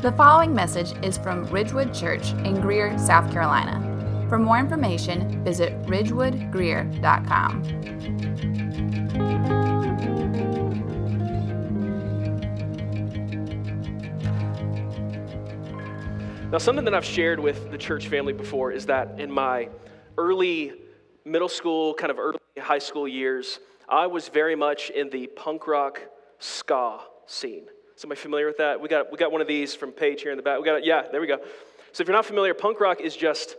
The following message is from Ridgewood Church in Greer, South Carolina. For more information, visit ridgewoodgreer.com. Now, something that I've shared with the church family before is that in my early middle school, kind of early high school years, I was very much in the punk rock ska scene. Somebody familiar with that? We got, we got one of these from Paige here in the back. We got, yeah, there we go. So if you're not familiar, punk rock is just,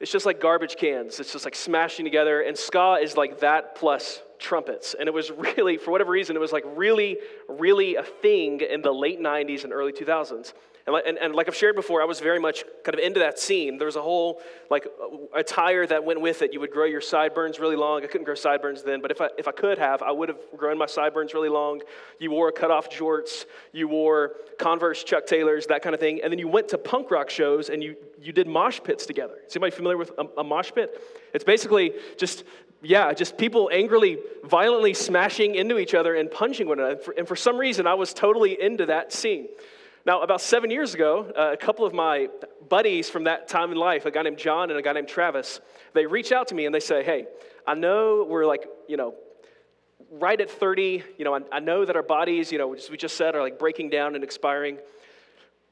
it's just like garbage cans. It's just like smashing together. And ska is like that plus trumpets. And it was really, for whatever reason, it was like really, really a thing in the late 90s and early 2000s. And, and, and, like I've shared before, I was very much kind of into that scene. There was a whole like attire that went with it. You would grow your sideburns really long. I couldn't grow sideburns then, but if I, if I could have, I would have grown my sideburns really long. You wore cut off jorts. You wore Converse Chuck Taylors, that kind of thing. And then you went to punk rock shows and you, you did mosh pits together. Is anybody familiar with a, a mosh pit? It's basically just yeah, just people angrily, violently smashing into each other and punching one another. And for some reason, I was totally into that scene. Now, about seven years ago, uh, a couple of my buddies from that time in life, a guy named John and a guy named Travis, they reach out to me and they say, Hey, I know we're like, you know, right at 30. You know, I, I know that our bodies, you know, as we just said, are like breaking down and expiring.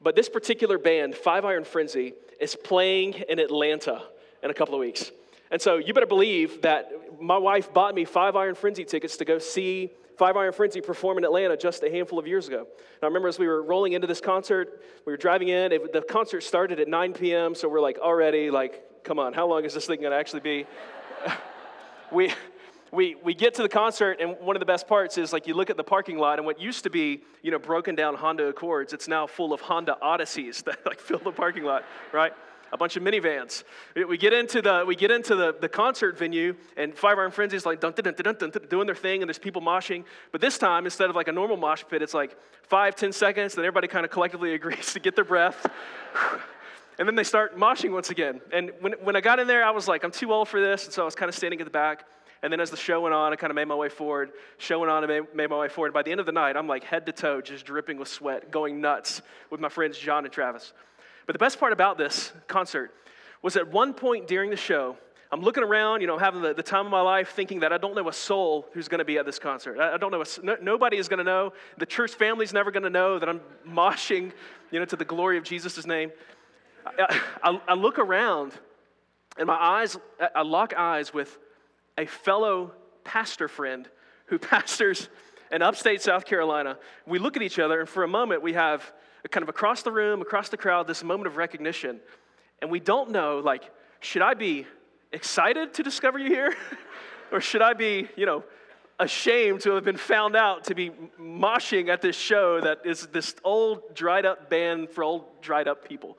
But this particular band, Five Iron Frenzy, is playing in Atlanta in a couple of weeks. And so you better believe that my wife bought me Five Iron Frenzy tickets to go see Five Iron Frenzy performed in Atlanta just a handful of years ago. And I remember as we were rolling into this concert, we were driving in. It, the concert started at 9 p.m., so we're like already like, come on, how long is this thing going to actually be? we, we, we get to the concert, and one of the best parts is like you look at the parking lot, and what used to be you know broken down Honda Accords, it's now full of Honda Odysseys that like fill the parking lot, right? A bunch of minivans. We get into the, we get into the, the concert venue, and Five Iron Frenzy is like dun, dun, dun, dun, dun, doing their thing, and there's people moshing. But this time, instead of like a normal mosh pit, it's like five, ten seconds, then everybody kind of collectively agrees to get their breath. and then they start moshing once again. And when, when I got in there, I was like, I'm too old for this, and so I was kind of standing at the back. And then as the show went on, I kind of made my way forward, show went on, I made, made my way forward. By the end of the night, I'm like head to toe, just dripping with sweat, going nuts with my friends John and Travis. But the best part about this concert was at one point during the show, I'm looking around, you know, having the, the time of my life thinking that I don't know a soul who's going to be at this concert. I, I don't know, a, no, nobody is going to know. The church family's never going to know that I'm moshing, you know, to the glory of Jesus' name. I, I, I look around and my eyes, I lock eyes with a fellow pastor friend who pastors in upstate South Carolina. We look at each other, and for a moment, we have kind of across the room, across the crowd, this moment of recognition and we don't know, like, should I be excited to discover you here? or should I be, you know, ashamed to have been found out to be moshing at this show that is this old, dried up band for old, dried up people?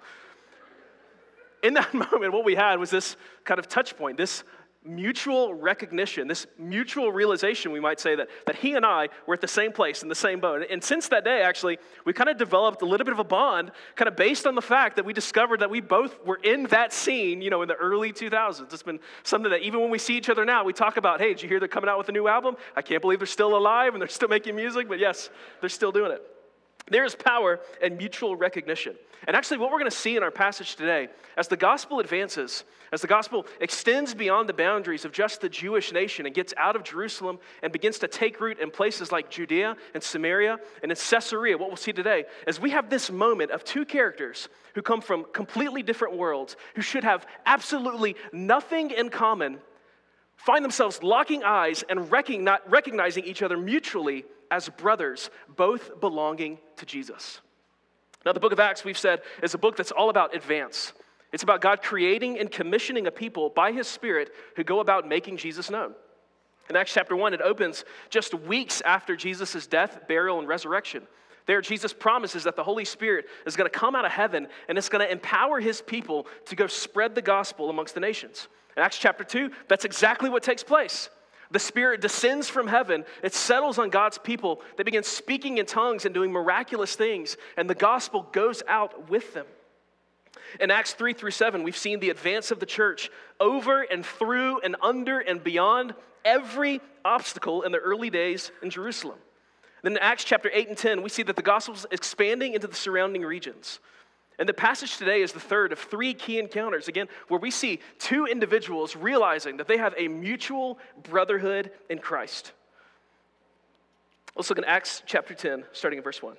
In that moment, what we had was this kind of touch point, this mutual recognition, this mutual realization, we might say, that, that he and I were at the same place in the same boat. And since that day, actually, we kind of developed a little bit of a bond, kind of based on the fact that we discovered that we both were in that scene, you know, in the early 2000s. It's been something that even when we see each other now, we talk about, hey, did you hear they're coming out with a new album? I can't believe they're still alive and they're still making music, but yes, they're still doing it. There is power in mutual recognition. And actually, what we're going to see in our passage today, as the gospel advances, as the gospel extends beyond the boundaries of just the Jewish nation and gets out of Jerusalem and begins to take root in places like Judea and Samaria and in Caesarea, what we'll see today is we have this moment of two characters who come from completely different worlds, who should have absolutely nothing in common, find themselves locking eyes and recognizing each other mutually as brothers, both belonging to Jesus. Now, the book of Acts, we've said, is a book that's all about advance. It's about God creating and commissioning a people by his Spirit who go about making Jesus known. In Acts chapter 1, it opens just weeks after Jesus' death, burial, and resurrection. There, Jesus promises that the Holy Spirit is going to come out of heaven and it's going to empower his people to go spread the gospel amongst the nations. In Acts chapter 2, that's exactly what takes place. The Spirit descends from heaven, it settles on God's people. They begin speaking in tongues and doing miraculous things, and the gospel goes out with them. In Acts 3 through 7, we've seen the advance of the church over and through and under and beyond every obstacle in the early days in Jerusalem. Then in Acts chapter 8 and 10, we see that the gospel is expanding into the surrounding regions. And the passage today is the third of three key encounters, again, where we see two individuals realizing that they have a mutual brotherhood in Christ. Let's look in Acts chapter 10, starting in verse 1.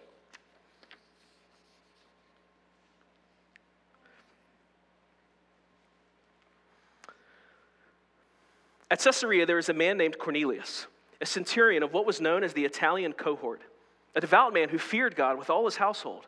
At Caesarea, there was a man named Cornelius, a centurion of what was known as the Italian cohort, a devout man who feared God with all his household.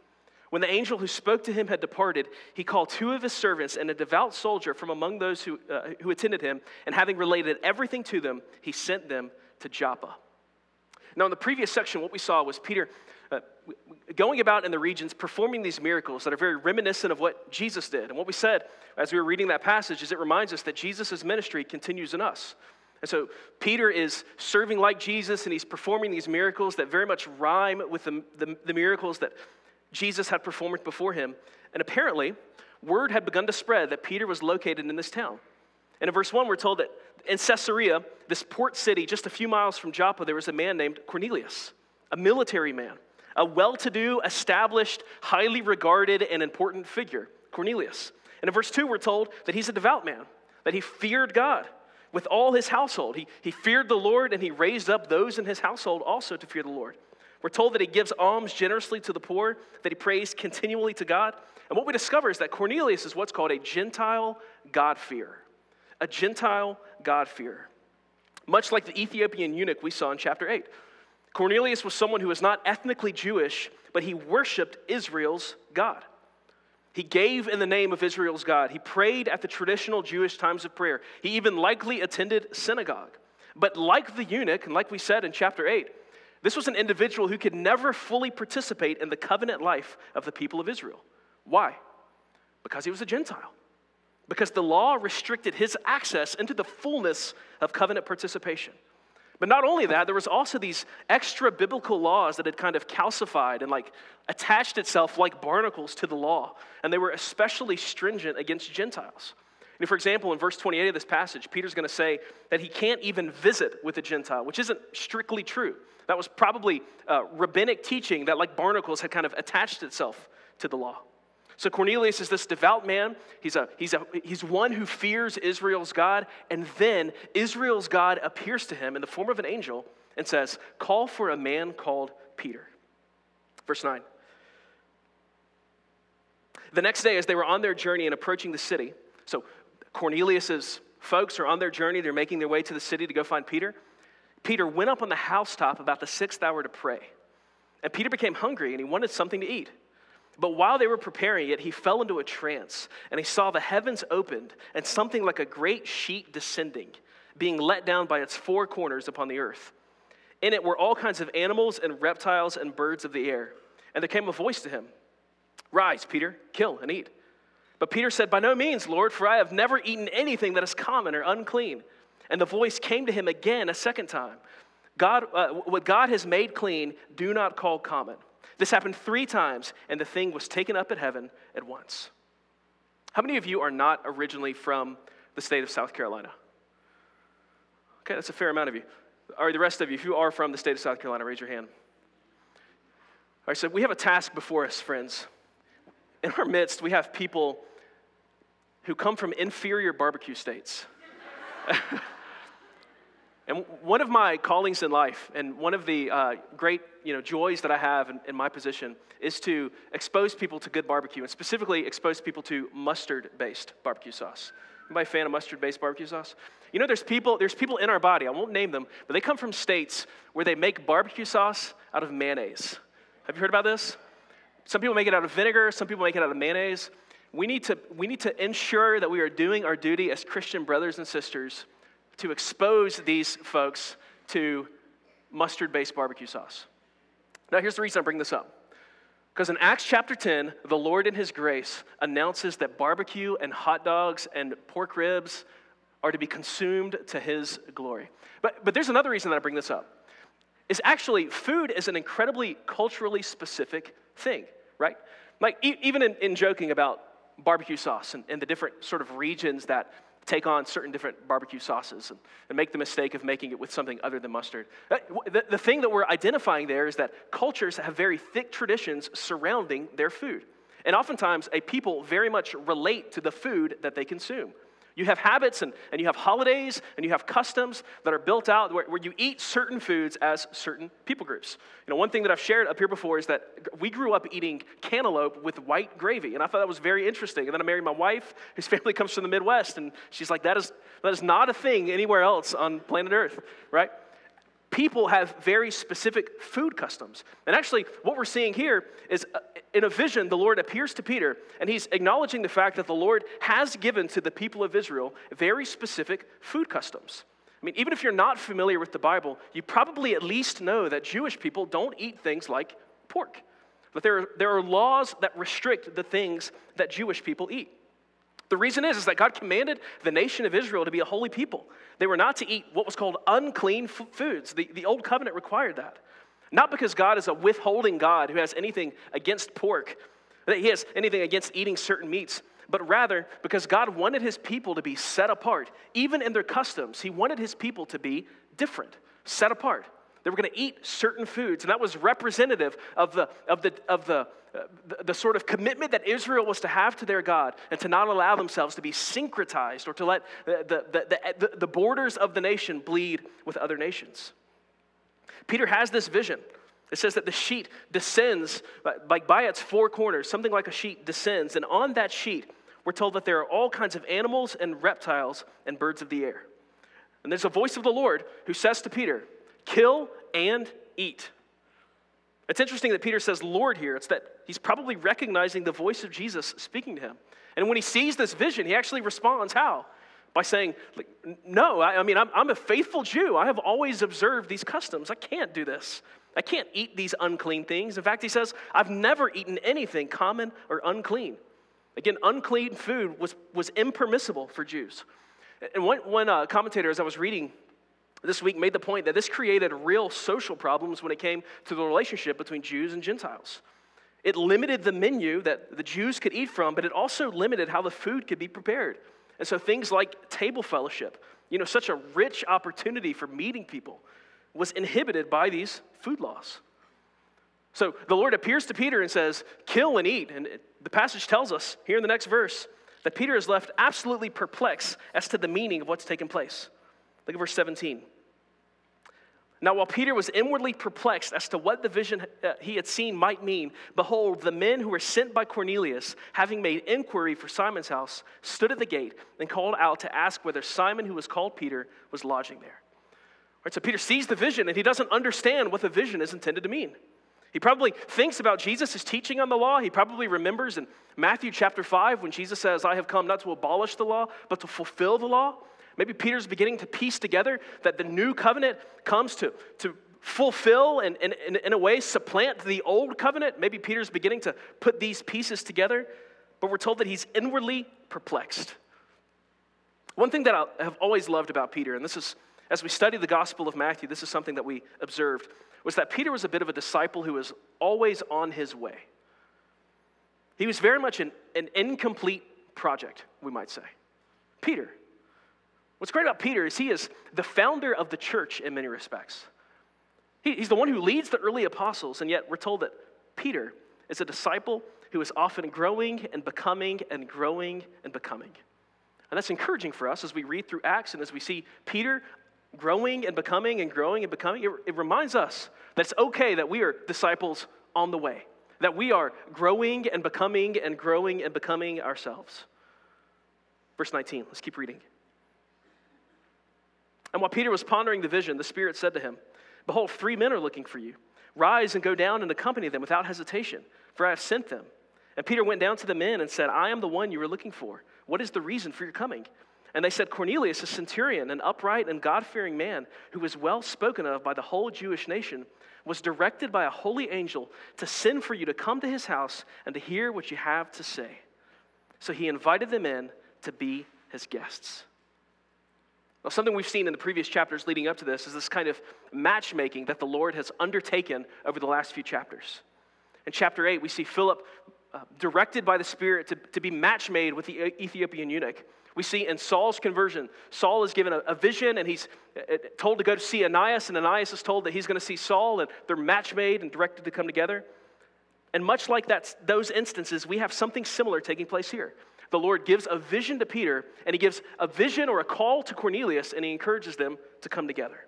When the angel who spoke to him had departed, he called two of his servants and a devout soldier from among those who, uh, who attended him, and having related everything to them, he sent them to Joppa. Now, in the previous section, what we saw was Peter uh, going about in the regions performing these miracles that are very reminiscent of what Jesus did. And what we said as we were reading that passage is it reminds us that Jesus' ministry continues in us. And so Peter is serving like Jesus and he's performing these miracles that very much rhyme with the, the, the, miracles that Jesus had performed before him. And apparently, word had begun to spread that Peter was located in this town. And in verse 1, we're told that in Caesarea, this port city just a few miles from Joppa, there was a man named Cornelius, a military man, a well to do, established, highly regarded, and important figure, Cornelius. And in verse 2, we're told that he's a devout man, that he feared God with all his household. He, he feared the Lord and he raised up those in his household also to fear the Lord. We're told that he gives alms generously to the poor, that he prays continually to God. And what we discover is that Cornelius is what's called a Gentile God-fearer. A Gentile God-fearer. Much like the Ethiopian eunuch we saw in chapter 8. Cornelius was someone who was not ethnically Jewish, but he worshiped Israel's God. He gave in the name of Israel's God. He prayed at the traditional Jewish times of prayer. He even likely attended synagogue. But like the eunuch, and like we said in chapter 8, this was an individual who could never fully participate in the covenant life of the people of Israel. Why? Because he was a Gentile. Because the law restricted his access into the fullness of covenant participation. But not only that, there was also these extra biblical laws that had kind of calcified and like attached itself like barnacles to the law. And they were especially stringent against Gentiles. And for example, in verse 28 of this passage, Peter's going to say that he can't even visit with a Gentile, which isn't strictly true. That was probably uh, rabbinic teaching that, like barnacles, had kind of attached itself to the law. So Cornelius is this devout man. He's, a, he's, a, he's one who fears Israel's God. And then Israel's God appears to him in the form of an angel and says, Call for a man called Peter. Verse 9. The next day, as they were on their journey and approaching the city, so Cornelius's folks are on their journey, they're making their way to the city to go find Peter. Peter went up on the housetop about the sixth hour to pray. And Peter became hungry and he wanted something to eat. But while they were preparing it, he fell into a trance, and he saw the heavens opened and something like a great sheet descending, being let down by its four corners upon the earth. In it were all kinds of animals and reptiles and birds of the air. And there came a voice to him Rise, Peter, kill and eat. But Peter said, By no means, Lord, for I have never eaten anything that is common or unclean. And the voice came to him again a second time God, uh, What God has made clean, do not call common. This happened three times, and the thing was taken up at heaven at once. How many of you are not originally from the state of South Carolina? Okay, that's a fair amount of you. Right, the rest of you, if you are from the state of South Carolina, raise your hand. All right, so we have a task before us, friends. In our midst, we have people who come from inferior barbecue states. And one of my callings in life, and one of the uh, great you know, joys that I have in, in, my position, is to expose people to good barbecue, and specifically expose people to mustard-based barbecue sauce. Anybody a fan of mustard-based barbecue sauce? You know, there's people, there's people in our body, I won't name them, but they come from states where they make barbecue sauce out of mayonnaise. Have you heard about this? Some people make it out of vinegar, some people make it out of mayonnaise. We need to, we need to ensure that we are doing our duty as Christian brothers and sisters to expose these folks to mustard based barbecue sauce. Now, here's the reason I bring this up. Because in Acts chapter 10, the Lord in His grace announces that barbecue and hot dogs and pork ribs are to be consumed to His glory. But, but there's another reason that I bring this up. Is actually food is an incredibly culturally specific thing, right? Like, e- even in, in joking about barbecue sauce and, and the different sort of regions that take on certain different barbecue sauces and, and, make the mistake of making it with something other than mustard. Uh, the, the thing that we're identifying there is that cultures have very thick traditions surrounding their food. And oftentimes, a people very much relate to the food that they consume. You have habits and, and you have holidays and you have customs that are built out where, where, you eat certain foods as certain people groups. You know, one thing that I've shared up here before is that we grew up eating cantaloupe with white gravy, and I thought that was very interesting. And then I married my wife, whose family comes from the Midwest, and she's like, that is, that is not a thing anywhere else on planet Earth, right? People have very specific food customs. And actually, what we're seeing here is uh, in a vision, the Lord appears to Peter, and he's acknowledging the fact that the Lord has given to the people of Israel very specific food customs. I mean, even if you're not familiar with the Bible, you probably at least know that Jewish people don't eat things like pork. But there are, there are laws that restrict the things that Jewish people eat. The reason is, is that God commanded the nation of Israel to be a holy people. They were not to eat what was called unclean f- foods. The, the old covenant required that. Not because God is a withholding God who has anything against pork, that he has anything against eating certain meats, but rather because God wanted his people to be set apart. Even in their customs, he wanted his people to be different, set apart. They were going to eat certain foods, and that was representative of the, of the, of the the, the, sort of commitment that Israel was to have to their God and to not allow themselves to be syncretized or to let the, the, the, the borders of the nation bleed with other nations. Peter has this vision. It says that the sheet descends, like by its four corners, something like a sheet descends, and on that sheet, we're told that there are all kinds of animals and reptiles and birds of the air. And there's a voice of the Lord who says to Peter, Kill and eat. It's interesting that Peter says Lord here. It's that he's probably recognizing the voice of Jesus speaking to him. And when he sees this vision, he actually responds how? By saying, No, I, I mean, I'm, I'm a faithful Jew. I have always observed these customs. I can't do this. I can't eat these unclean things. In fact, he says, I've never eaten anything common or unclean. Again, unclean food was, was impermissible for Jews. And one, one uh, commentator, as I was reading this week made the point that this created real social problems when it came to the relationship between Jews and Gentiles. It limited the menu that the Jews could eat from, but it also limited how the food could be prepared. And so things like table fellowship, you know, such a rich opportunity for meeting people, was inhibited by these food laws. So the Lord appears to Peter and says, Kill and eat. And the passage tells us here in the next verse that Peter is left absolutely perplexed as to the meaning of what's taken place. Look at verse 17. Now, while Peter was inwardly perplexed as to what the vision uh, he had seen might mean, behold, the men who were sent by Cornelius, having made inquiry for Simon's house, stood at the gate and called out to ask whether Simon, who was called Peter, was lodging there. So Peter sees the vision and he doesn't understand what the vision is intended to mean. He probably thinks about Jesus' teaching on the law. He probably remembers in Matthew chapter 5 when Jesus says, I have come not to abolish the law, but to fulfill the law. Maybe Peter's beginning to piece together that the new covenant comes to, to fulfill and, and, and, in a way supplant the old covenant. Maybe Peter's beginning to put these pieces together, but we're told that he's inwardly perplexed. One thing that I have always loved about Peter, and this is as we study the Gospel of Matthew, this is something that we observed, was that Peter was a bit of a disciple who was always on his way. He was very much an, an incomplete project, we might say. Peter, What's great about Peter is he is the founder of the church in many respects. He, he's the one who leads the early apostles, and yet we're told that Peter is a disciple who is often growing and becoming and growing and becoming. And that's encouraging for us as we read through Acts and as we see Peter growing and becoming and growing and becoming. It, it reminds us that it's okay that we are disciples on the way, that we are growing and becoming and growing and becoming ourselves. Verse 19, let's keep reading. And while Peter was pondering the vision, the Spirit said to him, Behold, three men are looking for you. Rise and go down and accompany them without hesitation, for I have sent them. And Peter went down to the men and said, I am the one you were looking for. What is the reason for your coming? And they said, Cornelius, a centurion, an upright and God fearing man, who was well spoken of by the whole Jewish nation, was directed by a holy angel to send for you to come to his house and to hear what you have to say. So he invited them in to be his guests. Now, something we've seen in the previous chapters leading up to this is this kind of matchmaking that the Lord has undertaken over the last few chapters. In chapter 8, we see Philip uh, directed by the Spirit to, to be matchmade with the Ethiopian eunuch. We see in Saul's conversion, Saul is given a, a vision and he's uh, uh, told to go to see Ananias, and Ananias is told that he's going to see Saul, and they're matchmade and directed to come together. And much like that, those instances, we have something similar taking place here. The Lord gives a vision to Peter, and he gives a vision or a call to Cornelius, and he encourages them to come together.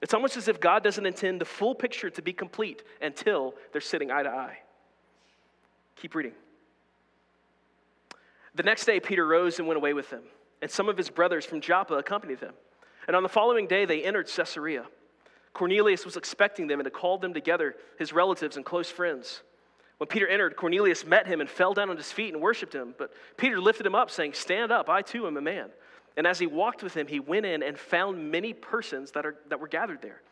It's almost as if God doesn't intend the full picture to be complete until they're sitting eye to eye. Keep reading. The next day, Peter rose and went away with them, and some of his brothers from Joppa accompanied them. And on the following day, they entered Caesarea. Cornelius was expecting them and had called them together, his relatives and close friends. When Peter entered, Cornelius met him and fell down on his feet and worshiped him. But Peter lifted him up, saying, Stand up, I too am a man. And as he walked with him, he went in and found many persons that, are, that were gathered there.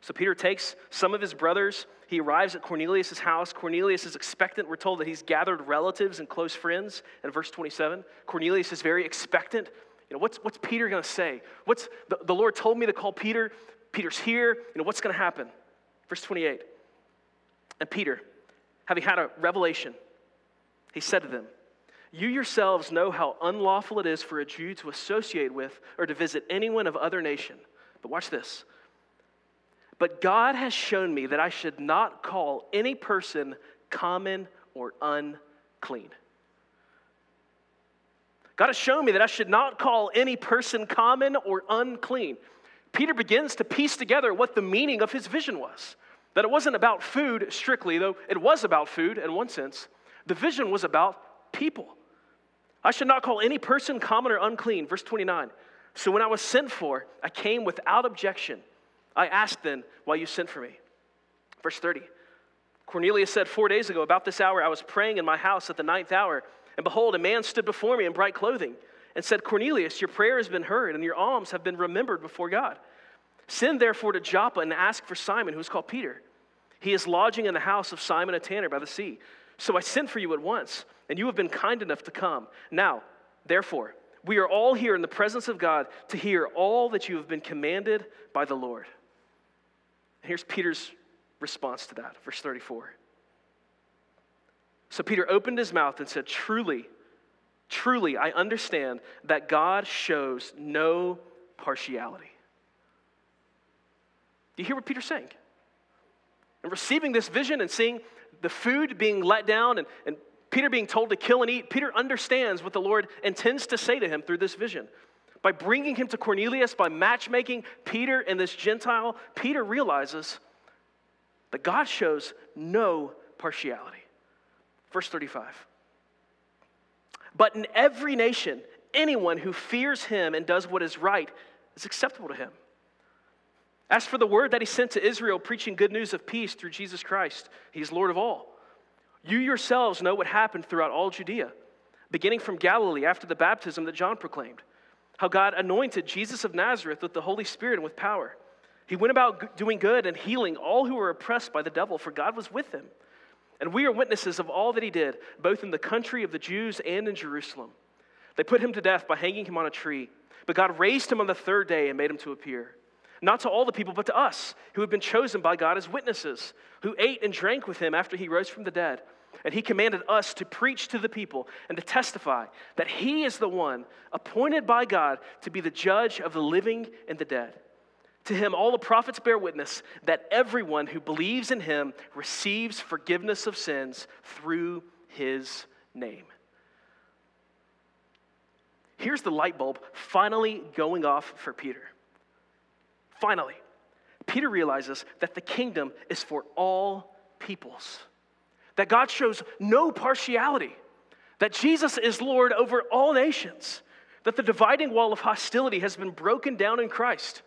So Peter takes some of his brothers. He arrives at Cornelius' house. Cornelius is expectant. We're told that he's gathered relatives and close friends in verse 27. Cornelius is very expectant. You know, what's, what's Peter going to say? What's the, the Lord told me to call Peter. Peter's here. You know, what's going to happen? Verse 28. And Peter, having had a revelation, he said to them, You yourselves know how unlawful it is for a Jew to associate with or to visit anyone of other nation. But watch this. But God has shown me that I should not call any person common or unclean. God has shown me that I should not call any person common or unclean. Peter begins to piece together what the meaning of his vision was. That it wasn't about food strictly, though it was about food in one sense. The vision was about people. I should not call any person common or unclean. Verse 29. So when I was sent for, I came without objection. I asked then why you sent for me. Verse 30. Cornelius said, Four days ago, about this hour, I was praying in my house at the ninth hour, and behold, a man stood before me in bright clothing and said, Cornelius, your prayer has been heard, and your alms have been remembered before God. Send therefore to Joppa and ask for Simon, who is called Peter. He is lodging in the house of Simon a tanner by the sea. So I sent for you at once, and you have been kind enough to come. Now, therefore, we are all here in the presence of God to hear all that you have been commanded by the Lord. here's Peter's response to that, verse 34. So Peter opened his mouth and said, Truly, truly, I understand that God shows no partiality. Do you hear what Peter's saying? And receiving this vision and seeing the food being let down and, and Peter being told to kill and eat, Peter understands what the Lord intends to say to him through this vision. By bringing him to Cornelius, by matchmaking Peter and this Gentile, Peter realizes that God shows no partiality. Verse 35. But in every nation, anyone who fears him and does what is right is acceptable to him. As for the word that he sent to Israel, preaching good news of peace through Jesus Christ, he is Lord of all. You yourselves know what happened throughout all Judea, beginning from Galilee after the baptism that John proclaimed, how God anointed Jesus of Nazareth with the Holy Spirit and with power. He went about doing good and healing all who were oppressed by the devil, for God was with him. And we are witnesses of all that he did, both in the country of the Jews and in Jerusalem. They put him to death by hanging him on a tree, but God raised him on the third day and made him to appear not to all the people, but to us, who have been chosen by God as witnesses, who ate and drank with him after he rose from the dead. And he commanded us to preach to the people and to testify that he is the one appointed by God to be the judge of the living and the dead. To him, all the prophets bear witness that everyone who believes in him receives forgiveness of sins through his name. Here's the light bulb finally going off for Peter. Finally, Peter realizes that the kingdom is for all peoples, that God shows no partiality, that Jesus is Lord over all nations, that the dividing wall of hostility has been broken down in Christ,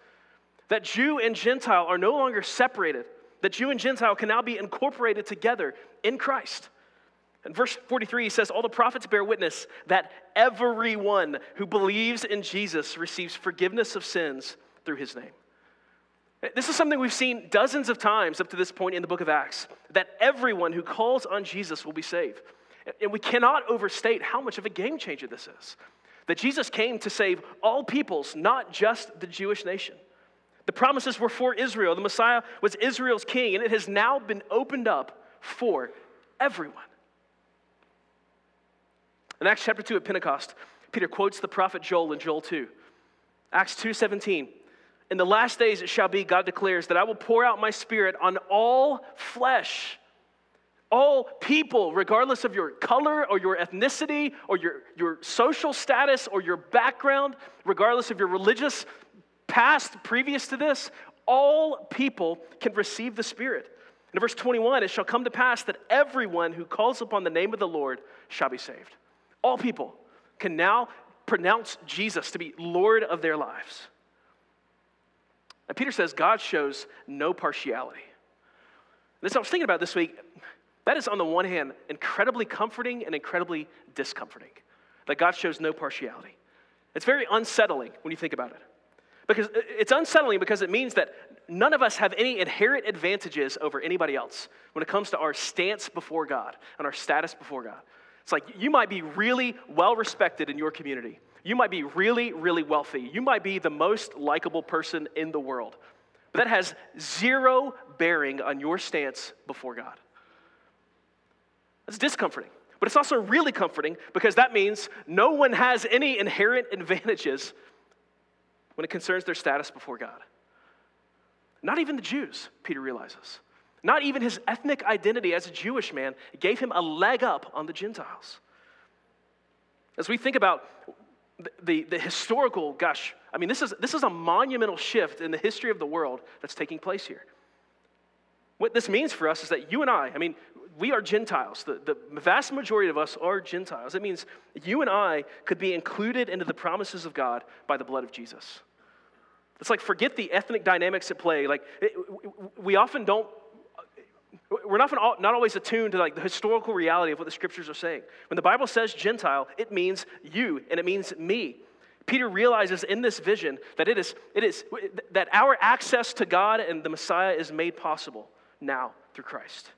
that Jew and Gentile are no longer separated, that Jew and Gentile can now be incorporated together in Christ. In verse 43, he says, All the prophets bear witness that everyone who believes in Jesus receives forgiveness of sins through his name. This is something we've seen dozens of times up to this point in the book of Acts that everyone who calls on Jesus will be saved. And we cannot overstate how much of a game changer this is. That Jesus came to save all peoples, not just the Jewish nation. The promises were for Israel. The Messiah was Israel's king, and it has now been opened up for everyone. In Acts chapter 2 at Pentecost, Peter quotes the prophet Joel in Joel 2. Acts 2:17. In the last days it shall be, God declares, that I will pour out my spirit on all flesh. All people, regardless of your color or your ethnicity or your, your social status or your background, regardless of your religious past previous to this, all people can receive the Spirit. In verse 21, it shall come to pass that everyone who calls upon the name of the Lord shall be saved. All people can now pronounce Jesus to be Lord of their lives. And Peter says God shows no partiality. This I was thinking about this week. That is, on the one hand, incredibly comforting and incredibly discomforting. That God shows no partiality. It's very unsettling when you think about it. Because it's unsettling because it means that none of us have any inherent advantages over anybody else when it comes to our stance before God and our status before God. It's like you might be really well respected in your community. You might be really, really wealthy. You might be the most likable person in the world. But that has zero bearing on your stance before God. That's discomforting. But it's also really comforting because that means no one has any inherent advantages when it concerns their status before God. Not even the Jews, Peter realizes. Not even his ethnic identity as a Jewish man gave him a leg up on the Gentiles. As we think about the, the, historical, gosh, I mean, this is, this is a monumental shift in the history of the world that's taking place here. What this means for us is that you and I, I mean, we are Gentiles. The, the vast majority of us are Gentiles. It means you and I could be included into the promises of God by the blood of Jesus. It's like forget the ethnic dynamics at play. Like it, we often don't, we're not, not always attuned to like the historical reality of what the scriptures are saying. When the Bible says Gentile, it means you and it means me. Peter realizes in this vision that it is, it is that our access to God and the Messiah is made possible now through Christ.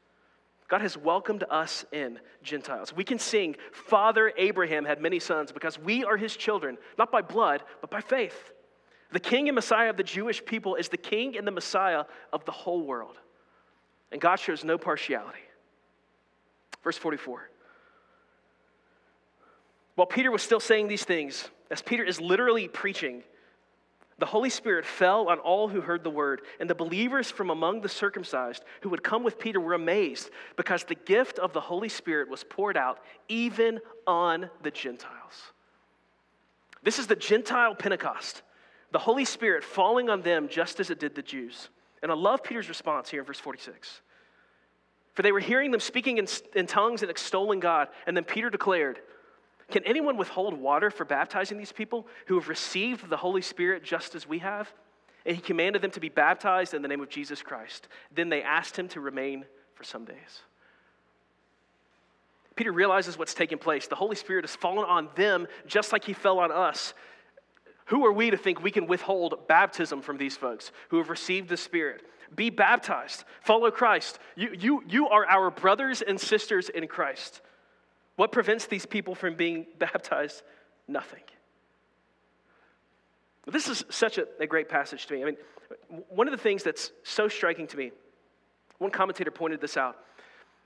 God has welcomed us in, Gentiles. We can sing, Father Abraham had many sons because we are his children, not by blood, but by faith. The king and Messiah of the Jewish people is the king and the Messiah of the whole world. And God shows no partiality. Verse 44. While Peter was still saying these things, as Peter is literally preaching, the Holy Spirit fell on all who heard the word, and the believers from among the circumcised who had come with Peter were amazed because the gift of the Holy Spirit was poured out even on the Gentiles. This is the Gentile Pentecost the Holy Spirit falling on them just as it did the Jews. And I love Peter's response here in verse 46. For they were hearing them speaking in, in, tongues and extolling God. And then Peter declared, Can anyone withhold water for baptizing these people who have received the Holy Spirit just as we have? And he commanded them to be baptized in the name of Jesus Christ. Then they asked him to remain for some days. Peter realizes what's taking place. The Holy Spirit has fallen on them just like he fell on us. Who are we to think we can withhold baptism from these folks who have received the Spirit? Be baptized, follow Christ. You, you, you are our brothers and sisters in Christ. What prevents these people from being baptized? Nothing. This is such a, a great passage to me. I mean, one of the things that's so striking to me, one commentator pointed this out,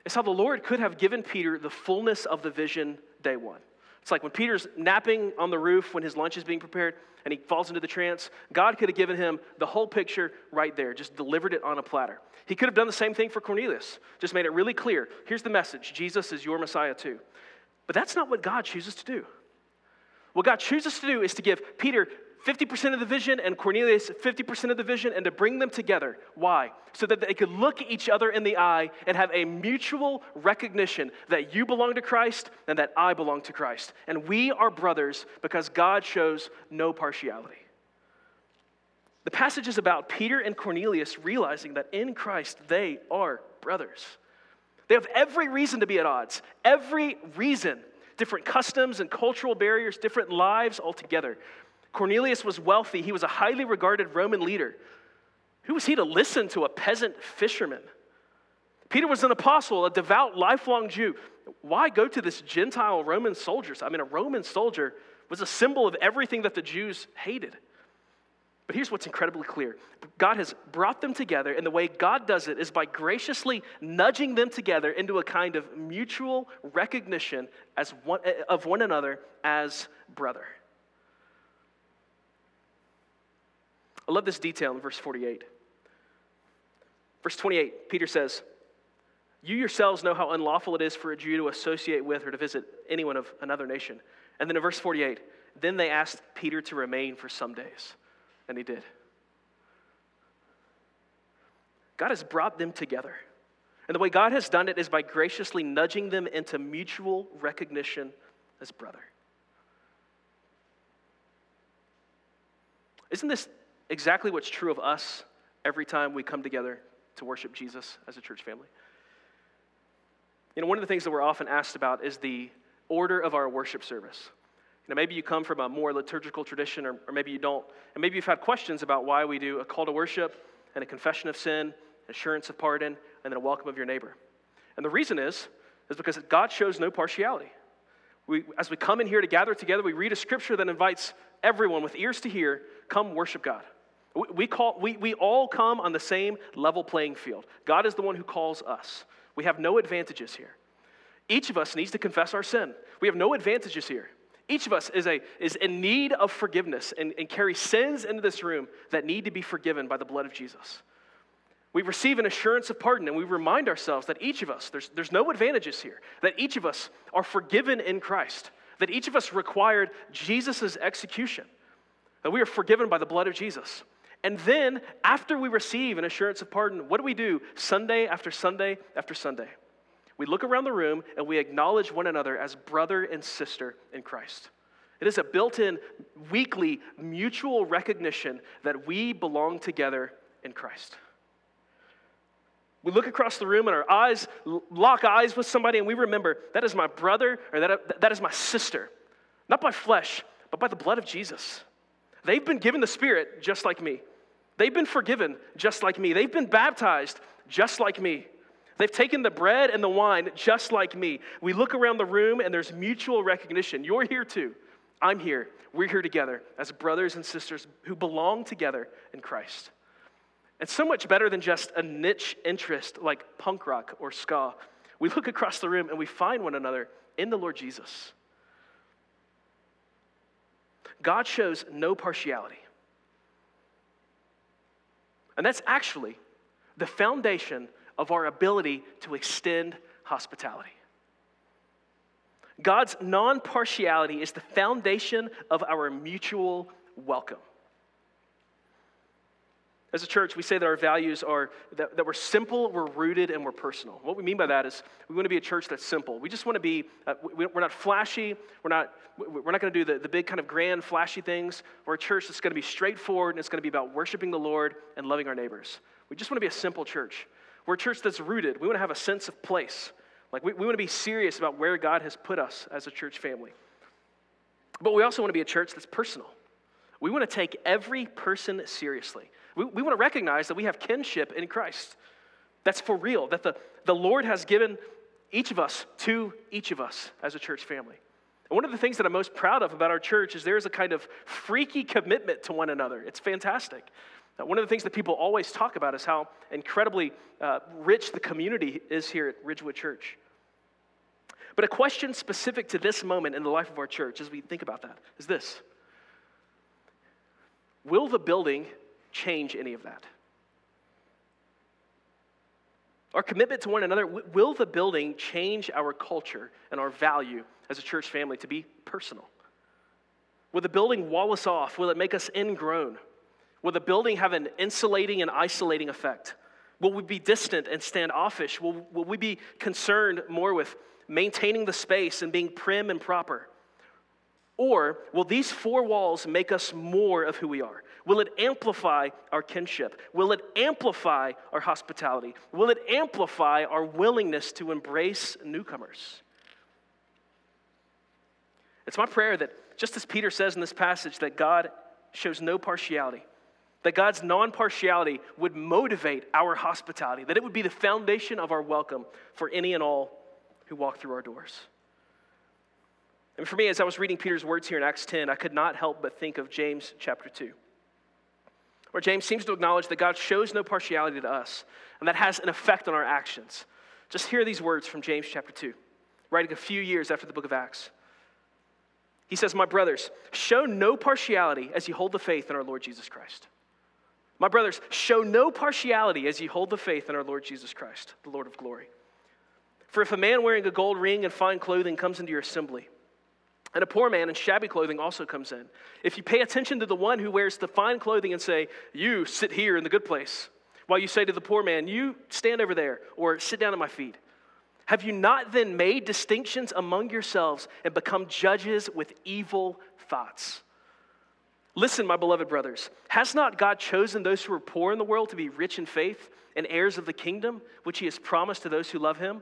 is how the Lord could have given Peter the fullness of the vision day one. It's like when Peter's napping on the roof when his lunch is being prepared and he falls into the trance, God could have given him the whole picture right there, just delivered it on a platter. He could have done the same thing for Cornelius, just made it really clear. Here's the message Jesus is your Messiah too. But that's not what God chooses to do. What God chooses to do is to give Peter 50% of the vision and Cornelius 50% of the vision and to bring them together. Why? So that they could look each other in the eye and have a mutual recognition that you belong to Christ and that I belong to Christ. And we are brothers because God shows no partiality. The passage is about Peter and Cornelius realizing that in Christ they are brothers. They have every reason to be at odds, every reason different customs and cultural barriers, different lives altogether. Cornelius was wealthy, he was a highly regarded Roman leader. Who was he to listen to a peasant fisherman? Peter was an apostle, a devout, lifelong Jew. Why go to this Gentile Roman soldier? I mean, a Roman soldier was a symbol of everything that the Jews hated. But here's what's incredibly clear God has brought them together, and the way God does it is by graciously nudging them together into a kind of mutual recognition as one, of one another as brother. I love this detail in verse 48. Verse 28, Peter says, You yourselves know how unlawful it is for a Jew to associate with or to visit anyone of another nation. And then in verse 48, then they asked Peter to remain for some days, and he did. God has brought them together. And the way God has done it is by graciously nudging them into mutual recognition as brother. Isn't this exactly what's true of us every time we come together to worship Jesus as a church family. You know, one of the things that we're often asked about is the order of our worship service. You know, maybe you come from a more liturgical tradition, or, or maybe you don't. And maybe you've had questions about why we do a call to worship and a confession of sin, assurance of pardon, and then a welcome of your neighbor. And the reason is, is because God shows no partiality. We, as we come in here to gather together, we read a scripture that invites everyone with ears to hear, come worship God. We, call, we, we all come on the same level playing field. God is the one who calls us. We have no advantages here. Each of us needs to confess our sin. We have no advantages here. Each of us is, a, is in need of forgiveness and, and carry sins into this room that need to be forgiven by the blood of Jesus. We receive an assurance of pardon and we remind ourselves that each of us, there's, there's no advantages here, that each of us are forgiven in Christ, that each of us required Jesus' execution, that we are forgiven by the blood of Jesus. And then, after we receive an assurance of pardon, what do we do Sunday after Sunday after Sunday? We look around the room and we acknowledge one another as brother and sister in Christ. It is a built in, weekly, mutual recognition that we belong together in Christ. We look across the room and our eyes lock eyes with somebody and we remember that is my brother or that, that is my sister, not by flesh, but by the blood of Jesus. They've been given the Spirit just like me. They've been forgiven just like me. They've been baptized just like me. They've taken the bread and the wine just like me. We look around the room and there's mutual recognition. You're here too. I'm here. We're here together as brothers and sisters who belong together in Christ. It's so much better than just a niche interest like punk rock or ska. We look across the room and we find one another in the Lord Jesus. God shows no partiality. And that's actually the foundation of our ability to extend hospitality. God's non partiality is the foundation of our mutual welcome. As a church, we say that our values are that, that we're simple, we're rooted, and we're personal. What we mean by that is we want to be a church that's simple. We just want to be, uh, we, are not flashy, we're not, we're not going to do the, the big kind of grand, flashy things. We're a church that's going to be straightforward and it's going to be about worshiping the Lord and loving our neighbors. We just want to be a simple church. We're a church that's rooted. We want to have a sense of place. Like we, we want to be serious about where God has put us as a church family. But we also want to be a church that's personal. We want to take every person seriously. We, we want to recognize that we have kinship in Christ. That's for real, that the, the Lord has given each of us to each of us as a church family. And one of the things that I'm most proud of about our church is there is a kind of freaky commitment to one another. It's fantastic. Now, one of the things that people always talk about is how incredibly uh, rich the community is here at Ridgewood Church. But a question specific to this moment in the life of our church as we think about that is this Will the building change any of that? Our commitment to one another, will the building change our culture and our value as a church family to be personal? Will the building wall us off? Will it make us ingrown? Will the building have an insulating and isolating effect? Will we be distant and standoffish? Will, will we be concerned more with maintaining the space and being prim and proper? Or will these four walls make us more of who we are? Will it amplify our kinship? Will it amplify our hospitality? Will it amplify our willingness to embrace newcomers? It's my prayer that, just as Peter says in this passage, that God shows no partiality, that God's non partiality would motivate our hospitality, that it would be the foundation of our welcome for any and all who walk through our doors. And for me, as I was reading Peter's words here in Acts 10, I could not help but think of James chapter 2, where James seems to acknowledge that God shows no partiality to us, and that has an effect on our actions. Just hear these words from James chapter 2, writing a few years after the book of Acts. He says, My brothers, show no partiality as you hold the faith in our Lord Jesus Christ. My brothers, show no partiality as you hold the faith in our Lord Jesus Christ, the Lord of glory. For if a man wearing a gold ring and fine clothing comes into your assembly, and a poor man in shabby clothing also comes in, if you pay attention to the one who wears the fine clothing and say, You sit here in the good place, while you say to the poor man, You stand over there, or sit down at my feet, have you not then made distinctions among yourselves and become judges with evil thoughts? Listen, my beloved brothers, has not God chosen those who are poor in the world to be rich in faith and heirs of the kingdom, which he has promised to those who love him?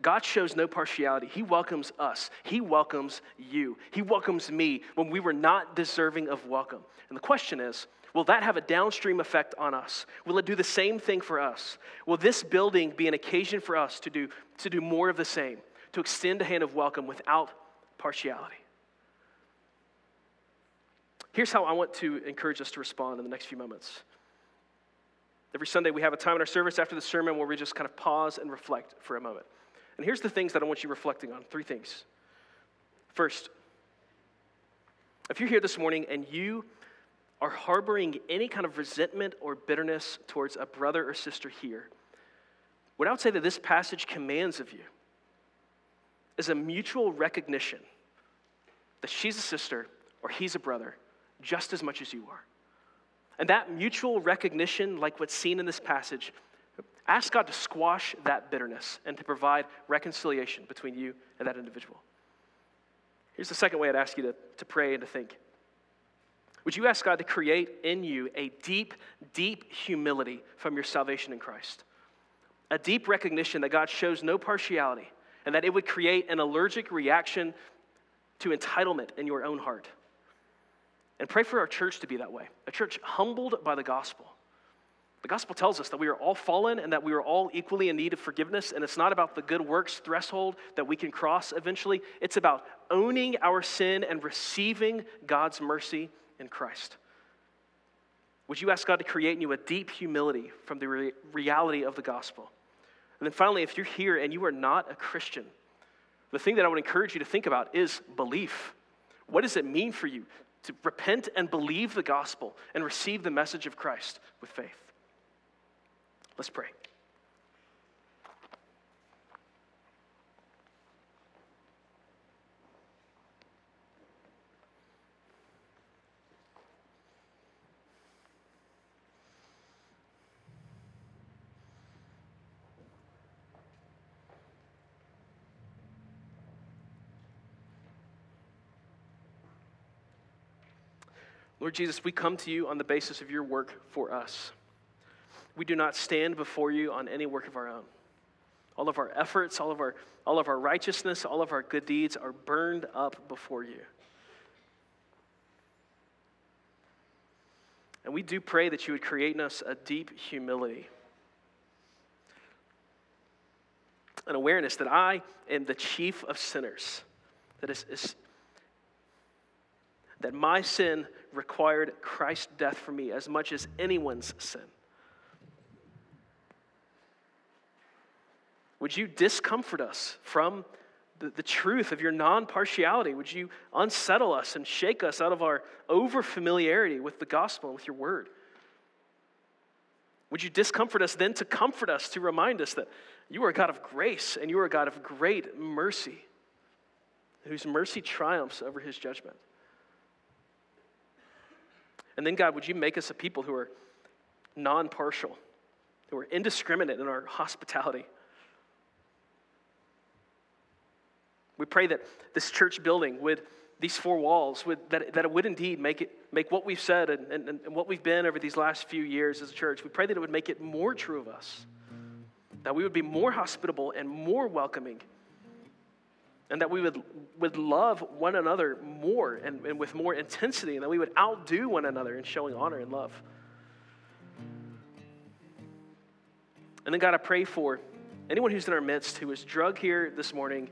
God shows no partiality. He welcomes us. He welcomes you. He welcomes me when we were not deserving of welcome. And the question is will that have a downstream effect on us? Will it do the same thing for us? Will this building be an occasion for us to do, to do more of the same, to extend a hand of welcome without partiality? Here's how I want to encourage us to respond in the next few moments. Every Sunday, we have a time in our service after the sermon where we just kind of pause and reflect for a moment. And here's the things that I want you reflecting on three things. First, if you're here this morning and you are harboring any kind of resentment or bitterness towards a brother or sister here, what I would say that this passage commands of you is a mutual recognition that she's a sister or he's a brother just as much as you are. And that mutual recognition, like what's seen in this passage, ask God to squash that bitterness and to provide reconciliation between you and that individual. Here's the second way I'd ask you to, to pray and to think. Would you ask God to create in you a deep, deep humility from your salvation in Christ? A deep recognition that God shows no partiality and that it would create an allergic reaction to entitlement in your own heart. And pray for our church to be that way a church humbled by the gospel. The gospel tells us that we are all fallen and that we are all equally in need of forgiveness. And it's not about the good works threshold that we can cross eventually, it's about owning our sin and receiving God's mercy in Christ. Would you ask God to create in you a deep humility from the re- reality of the gospel? And then finally, if you're here and you are not a Christian, the thing that I would encourage you to think about is belief. What does it mean for you to repent and believe the gospel and receive the message of Christ with faith. Let's pray. Lord Jesus, we come to you on the basis of your work for us. We do not stand before you on any work of our own. All of our efforts, all of our, all of our righteousness, all of our good deeds are burned up before you. And we do pray that you would create in us a deep humility, an awareness that I am the chief of sinners, that is, is that my sin required Christ's death for me as much as anyone's sin. Would you discomfort us from the, the truth of your non partiality? Would you unsettle us and shake us out of our over familiarity with the gospel and with your word? Would you discomfort us then to comfort us, to remind us that you are a God of grace and you are a God of great mercy, whose mercy triumphs over his judgment? And then, God, would you make us a people who are non partial, that we're indiscriminate in our hospitality. We pray that this church building would, these four walls, would, that, that it would indeed make, it, make what we've said and, and, and what we've been over these last few years as a church, we pray that it would make it more true of us. That we would be more hospitable and more welcoming. And that we would, would love one another more and, and with more intensity, and that we would outdo one another in showing honor and love. And then, God, I pray for anyone who's in our midst who is drug here this morning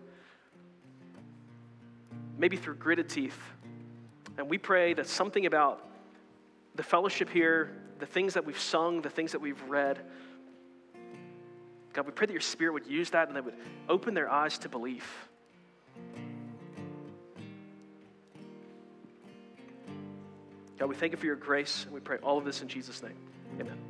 maybe through gritted teeth. And we pray that something about the fellowship here, the things that we've sung, the things that we've read, God, we pray that your spirit would use that and that would open their eyes to belief. God, we thank you for your grace, and we pray all of this in Jesus' name.